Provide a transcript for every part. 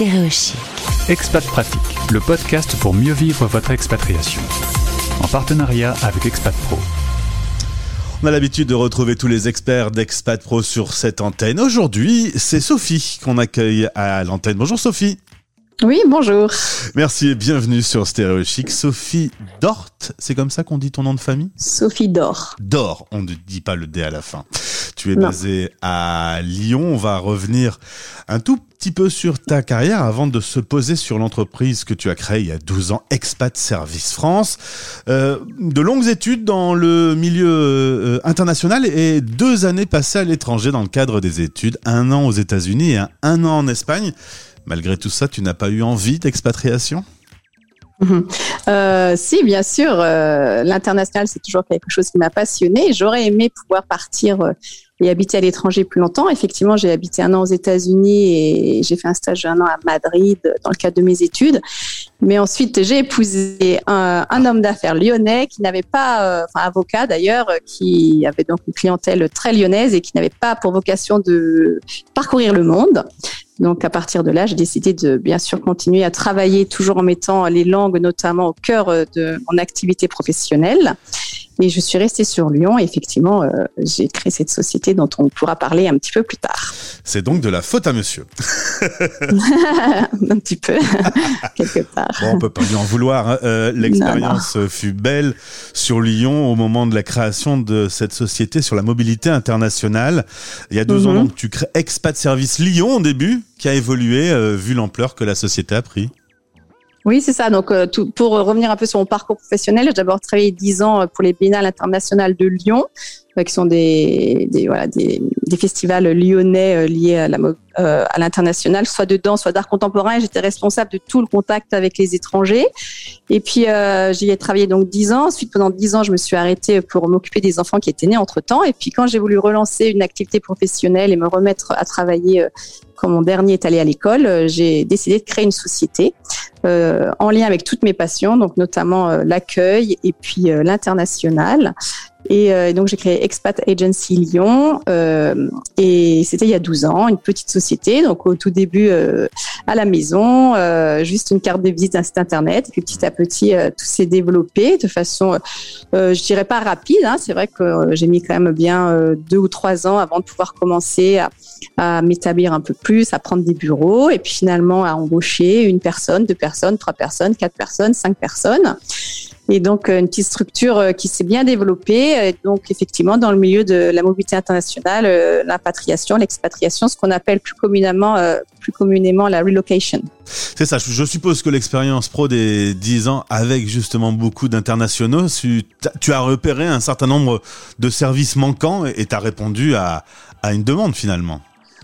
Stéréochic. Expat Pratique, le podcast pour mieux vivre votre expatriation. En partenariat avec Expat Pro. On a l'habitude de retrouver tous les experts d'Expat Pro sur cette antenne. Aujourd'hui, c'est Sophie qu'on accueille à l'antenne. Bonjour Sophie. Oui, bonjour. Merci et bienvenue sur Stéréo Chic. Sophie Dort, c'est comme ça qu'on dit ton nom de famille? Sophie Dor. Dor, on ne dit pas le D à la fin. Tu es basée à Lyon. On va revenir un tout petit peu sur ta carrière avant de se poser sur l'entreprise que tu as créée il y a 12 ans, Expat Service France. Euh, de longues études dans le milieu euh, international et deux années passées à l'étranger dans le cadre des études, un an aux États-Unis et un, un an en Espagne. Malgré tout ça, tu n'as pas eu envie d'expatriation? Euh, si, bien sûr, euh, l'international, c'est toujours quelque chose qui m'a passionné. J'aurais aimé pouvoir partir et habiter à l'étranger plus longtemps. Effectivement, j'ai habité un an aux États-Unis et j'ai fait un stage d'un an à Madrid dans le cadre de mes études. Mais ensuite, j'ai épousé un, homme d'affaires lyonnais qui n'avait pas, euh, enfin avocat d'ailleurs, qui avait donc une clientèle très lyonnaise et qui n'avait pas pour vocation de parcourir le monde. Donc à partir de là, j'ai décidé de bien sûr continuer à travailler toujours en mettant les langues notamment au cœur de mon activité professionnelle. Et je suis restée sur Lyon. Et effectivement, euh, j'ai créé cette société dont on pourra parler un petit peu plus tard. C'est donc de la faute à monsieur. un petit peu, quelque part. Bon, on peut pas lui en vouloir. Hein. Euh, L'expérience fut belle sur Lyon au moment de la création de cette société sur la mobilité internationale. Il y a 12 ans, donc, tu crées Expat Service Lyon au début, qui a évolué euh, vu l'ampleur que la société a pris. Oui, c'est ça. Donc, euh, tout, pour revenir un peu sur mon parcours professionnel, j'ai d'abord travaillé dix ans pour les Biennales internationales de Lyon, euh, qui sont des, des, voilà, des, des festivals lyonnais euh, liés à euh, l'international, soit de danse, soit d'art contemporain. J'étais responsable de tout le contact avec les étrangers. Et puis euh, j'y ai travaillé donc dix ans. Ensuite, pendant dix ans, je me suis arrêtée pour m'occuper des enfants qui étaient nés entre temps. Et puis quand j'ai voulu relancer une activité professionnelle et me remettre à travailler quand mon dernier est allé à l'école, j'ai décidé de créer une société euh, en lien avec toutes mes passions, donc notamment euh, l'accueil et puis euh, l'international. Et, euh, donc j'ai créé Expat Agency Lyon euh, et c'était il y a 12 ans, une petite société. Donc au tout début à la maison, juste une carte de visite d'un site internet. Et puis petit à petit tout s'est développé de façon, je dirais pas rapide. Hein, C'est vrai que j'ai mis quand même bien deux ou trois ans avant de pouvoir commencer à, à m'établir un peu plus, à prendre des bureaux et puis finalement à embaucher une personne, deux personnes, trois personnes, quatre personnes, cinq personnes. Et donc, une petite structure qui s'est bien développée. Donc, effectivement, dans le milieu de la mobilité internationale, l'impatriation, l'expatriation, ce qu'on appelle plus communément, plus communément la relocation. C'est ça. Je suppose que l'expérience pro des 10 ans avec justement beaucoup d'internationaux, tu as repéré un certain nombre de services manquants et tu as répondu à, à une demande finalement.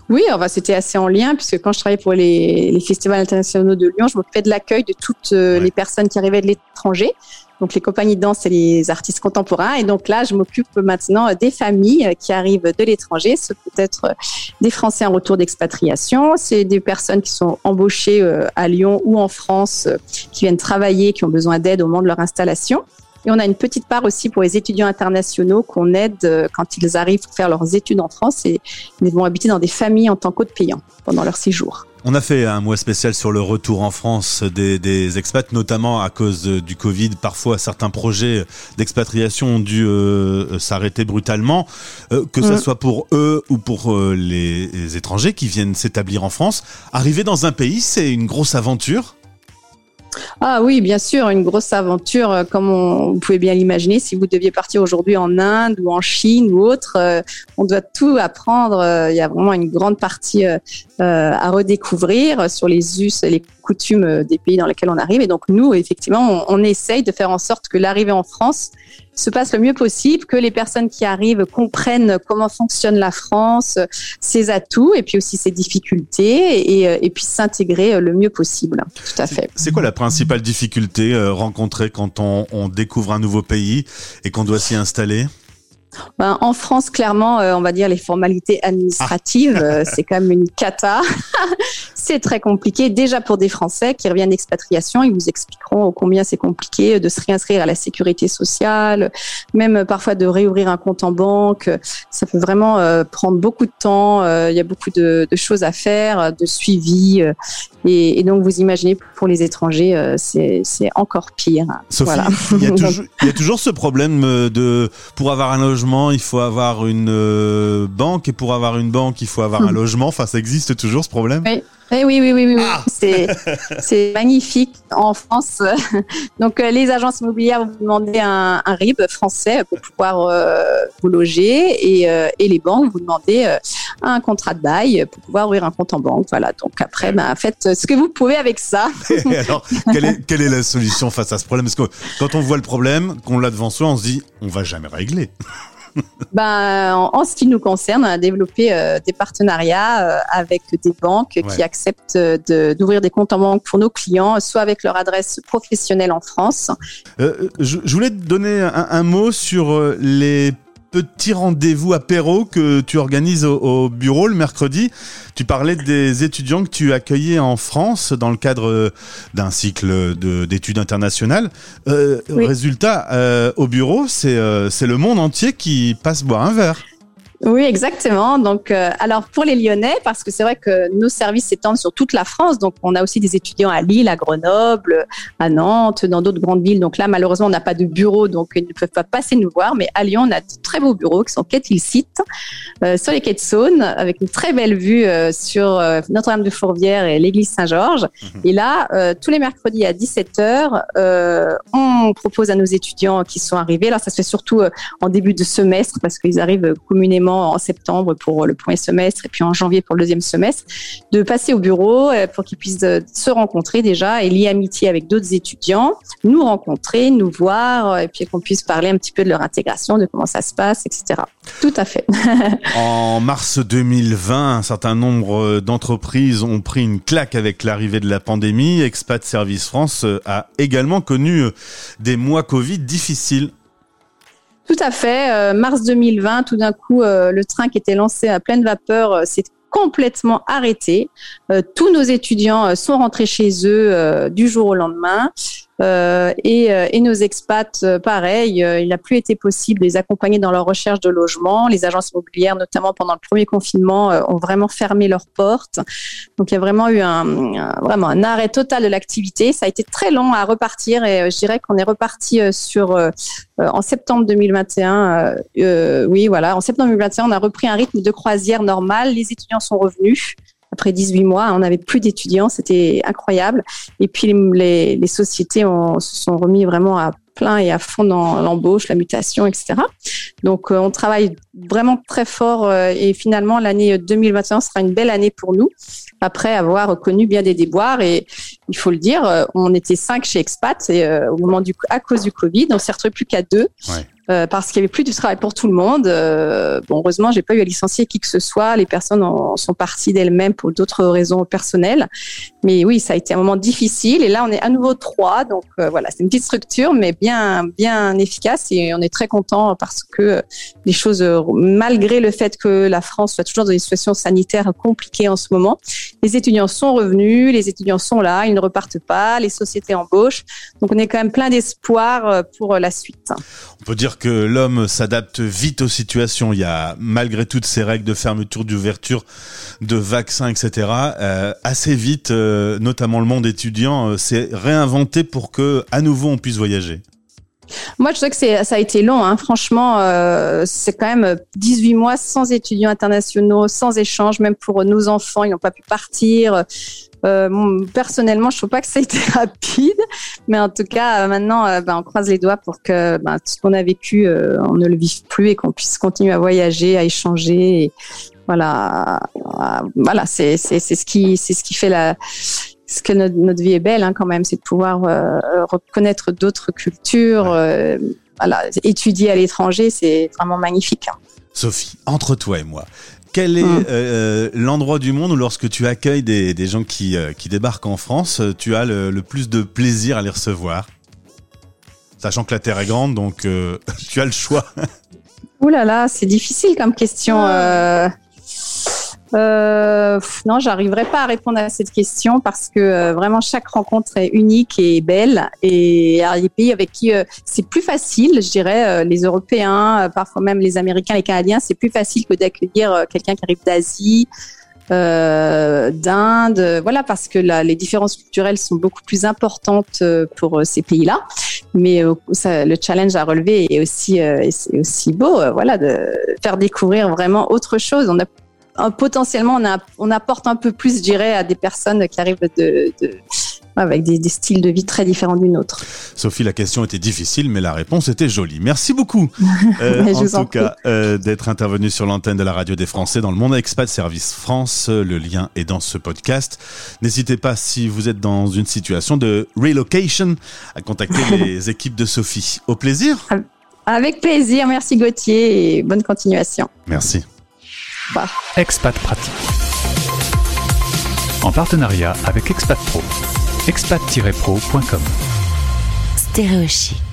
Oui, enfin, c'était assez en lien puisque quand je travaillais pour les, les festivals internationaux de Lyon, je m'occupais de l'accueil de toutes ouais. les personnes qui arrivaient de l'étranger. Donc les compagnies de danse et les artistes contemporains. Et donc là, je m'occupe maintenant des familles qui arrivent de l'étranger. Ce peut être des Français en retour d'expatriation. C'est des personnes qui sont embauchées à Lyon ou en France, qui viennent travailler, qui ont besoin d'aide au moment de leur installation. Et on a une petite part aussi pour les étudiants internationaux qu'on aide quand ils arrivent pour faire leurs études en France et ils vont habiter dans des familles en tant qu'hôtes payants pendant leur séjour. On a fait un mois spécial sur le retour en France des, des expats, notamment à cause du Covid. Parfois, certains projets d'expatriation ont dû euh, s'arrêter brutalement, euh, que ce mmh. soit pour eux ou pour euh, les, les étrangers qui viennent s'établir en France. Arriver dans un pays, c'est une grosse aventure. Ah oui, bien sûr, une grosse aventure, comme on, vous bien l'imaginer. Si vous deviez partir aujourd'hui en Inde ou en Chine ou autre, euh, on doit tout apprendre. Il y a vraiment une grande partie euh, à redécouvrir sur les us, les coutumes des pays dans lesquels on arrive. Et donc nous, effectivement, on essaye de faire en sorte que l'arrivée en France se passe le mieux possible, que les personnes qui arrivent comprennent comment fonctionne la France, ses atouts et puis aussi ses difficultés et, et puissent s'intégrer le mieux possible. Tout à fait. C'est quoi la principale difficulté euh, rencontrée quand on, on découvre un nouveau pays et qu'on doit s'y installer? Ben, en France, clairement, euh, on va dire les formalités administratives, ah. c'est quand même une cata. c'est très compliqué déjà pour des Français qui reviennent d'expatriation. Ils vous expliqueront combien c'est compliqué de se réinscrire à la sécurité sociale, même parfois de réouvrir un compte en banque. Ça peut vraiment euh, prendre beaucoup de temps. Euh, il y a beaucoup de, choses à faire, de suivi. Euh, et, donc, vous imaginez, pour les étrangers, c'est encore pire. Sophie, il, y a toujours, il, y a toujours, ce problème de pour avoir un logement, il faut avoir une banque, et pour avoir une banque, il faut avoir un logement. Enfin, ça existe toujours ce problème? Oui. Eh oui, oui, oui, oui, ah. c'est magnifique en France. Donc, euh, les agences immobilières vous demander un, un RIB français pour pouvoir euh, vous loger et, euh, et, les banques vous demander un contrat de bail pour pouvoir ouvrir un compte en banque. Voilà. Donc après, ben, faites ce que vous pouvez avec ça. alors, quelle est, quelle est la solution face à ce problème? Parce que quand on voit le problème, qu'on l'a devant soi, on se dit, on va jamais régler ben, en, ce qui nous concerne, on a développé euh, des partenariats euh, avec des banques qui acceptent d'ouvrir des comptes en banque pour nos clients, soit avec leur adresse professionnelle en France. Euh, je, voulais te donner un mot sur les petit rendez-vous apéro que tu organises au, bureau le mercredi. Tu parlais des étudiants que tu accueillais en France dans le cadre d'un cycle d'études internationales. Euh, résultat, euh, au bureau, euh, c'est le monde entier qui passe boire un verre. Oui, exactement. Donc, euh, alors pour les Lyonnais, parce que c'est vrai que nos services s'étendent sur toute la France, donc on a aussi des étudiants à Lille, à Grenoble, à Nantes, dans d'autres grandes villes. Donc là, malheureusement, on n'a pas de bureau, donc ils ne peuvent pas passer nous voir. Mais à Lyon, on a de très beaux bureaux qui sont quai Site, euh, sur les quais de Saône, avec une très belle vue euh, sur Notre-Dame de Fourvière et l'église Saint-Georges. Mhm. Et là, tous les mercredis à 17h, on propose à nos étudiants qui sont arrivés. Alors ça se fait surtout en début de semestre parce qu'ils arrivent communément en septembre pour le premier semestre et puis en janvier pour le deuxième semestre, de passer au bureau euh, pour qu'ils puissent euh, se rencontrer déjà et lier amitié avec d'autres étudiants, nous rencontrer, nous voir euh, et puis qu'on puisse parler un petit peu de leur intégration, de comment ça se passe, etc. Tout à fait. en mars 2020, un certain nombre d'entreprises ont pris une claque avec l'arrivée de la pandémie. Expat Service France a également connu des mois Covid difficiles. Tout à fait. Euh, mars 2020, tout d'un coup, euh, le train qui était lancé à pleine vapeur euh, s'est complètement arrêté. tous nos étudiants sont rentrés chez eux du jour au lendemain. Euh, et, euh, et, nos expats, euh, pareil, il n'a plus été possible de les accompagner dans leur recherche de logement. Les agences immobilières, notamment pendant le premier confinement, ont vraiment fermé leurs portes. Donc il y a vraiment eu un, vraiment un arrêt total de l'activité. Ça a été très long à repartir et je dirais qu'on est reparti sur en septembre 2021. oui, voilà, en septembre 2021, on a repris un rythme de croisière normal. Les étudiants sont revenus après 18 mois, on n'avait plus d'étudiants, c'était incroyable. Et puis les, les sociétés ont, se sont remis vraiment à plein et à fond dans l'embauche, la mutation, etc. Donc euh, on travaille vraiment très fort euh, et finalement l'année 2021 sera une belle année pour nous après avoir connu bien des déboires et il faut le dire, euh, on était cinq chez Expat et au moment du à cause du Covid, on s'est retrouvé plus qu'à deux. Ouais. Euh, parce qu'il y avait plus du travail pour tout le monde. Euh, bon, heureusement, j'ai pas eu à licencier qui que ce soit. Les personnes sont parties d'elles-mêmes pour d'autres raisons personnelles. Mais oui, ça a été un moment difficile. Et là, on est à nouveau trois. Donc euh, voilà, c'est une petite structure, mais bien, bien efficace. Et on est très content parce que les choses, malgré le fait que la France soit toujours dans une situation sanitaire compliquée en ce moment, les étudiants sont revenus, les étudiants sont là, ils ne repartent pas, les sociétés embauchent. Donc on est quand même plein d'espoir pour la suite. On peut dire que l'homme s'adapte vite aux situations. Il y a, malgré toutes ces règles de fermeture, d'ouverture, de vaccins, etc., euh, assez vite, euh, notamment le monde étudiant, euh, s'est réinventé pour que, à nouveau, on puisse voyager. Moi, je sais que ça a été long. Hein. Franchement, c'est quand même 18 mois sans étudiants internationaux, sans échange, même pour nos enfants, ils n'ont pas pu partir. Euh, personnellement, je trouve pas que ça a été rapide, mais en tout cas, euh, maintenant, euh, ben, on croise les doigts pour que ben, tout ce qu'on a vécu, on ne le vive plus et qu'on puisse continuer à voyager, à échanger. Voilà, voilà, c'est ce c'est ce qui fait la ce que notre, vie est belle hein, quand même, c'est de pouvoir reconnaître d'autres cultures. voilà, étudier à l'étranger, c'est vraiment magnifique. Hein. Sophie, entre toi et moi, quel est hum. euh, l'endroit du monde où lorsque tu accueilles des, gens qui, euh, qui, débarquent en France, tu as le, plus de plaisir à les recevoir? Sachant que la Terre est grande, donc euh, tu as le choix. Ouh là là, c'est difficile comme question. Euh, non, j'arriverai pas à répondre à cette question parce que euh, vraiment chaque rencontre est unique et belle. Et il des pays avec qui euh, c'est plus facile, je dirais, euh, les Européens, parfois même les Américains, les Canadiens, c'est plus facile que d'accueillir quelqu'un qui arrive d'Asie, d'Inde, voilà, parce que là, les différences culturelles sont beaucoup plus importantes pour ces pays-là. Mais le challenge à relever est aussi, est aussi beau, voilà, de faire découvrir vraiment autre chose. Potentiellement, on, apporte un peu plus, je dirais, à des personnes qui arrivent de, avec des, styles de vie très différents d'une autre. Sophie, la question était difficile, mais la réponse était jolie. Merci beaucoup, euh, en tout cas, euh, d'être intervenu sur l'antenne de la radio des Français dans le monde expat service France. Le lien est dans ce podcast. N'hésitez pas, si vous êtes dans une situation de relocation, à contacter les équipes de Sophie. Au plaisir. Avec plaisir. Merci Gauthier et bonne continuation. Merci. Expat Pratique. En partenariat avec Expat Pro. expat-pro.com. Stéréochic.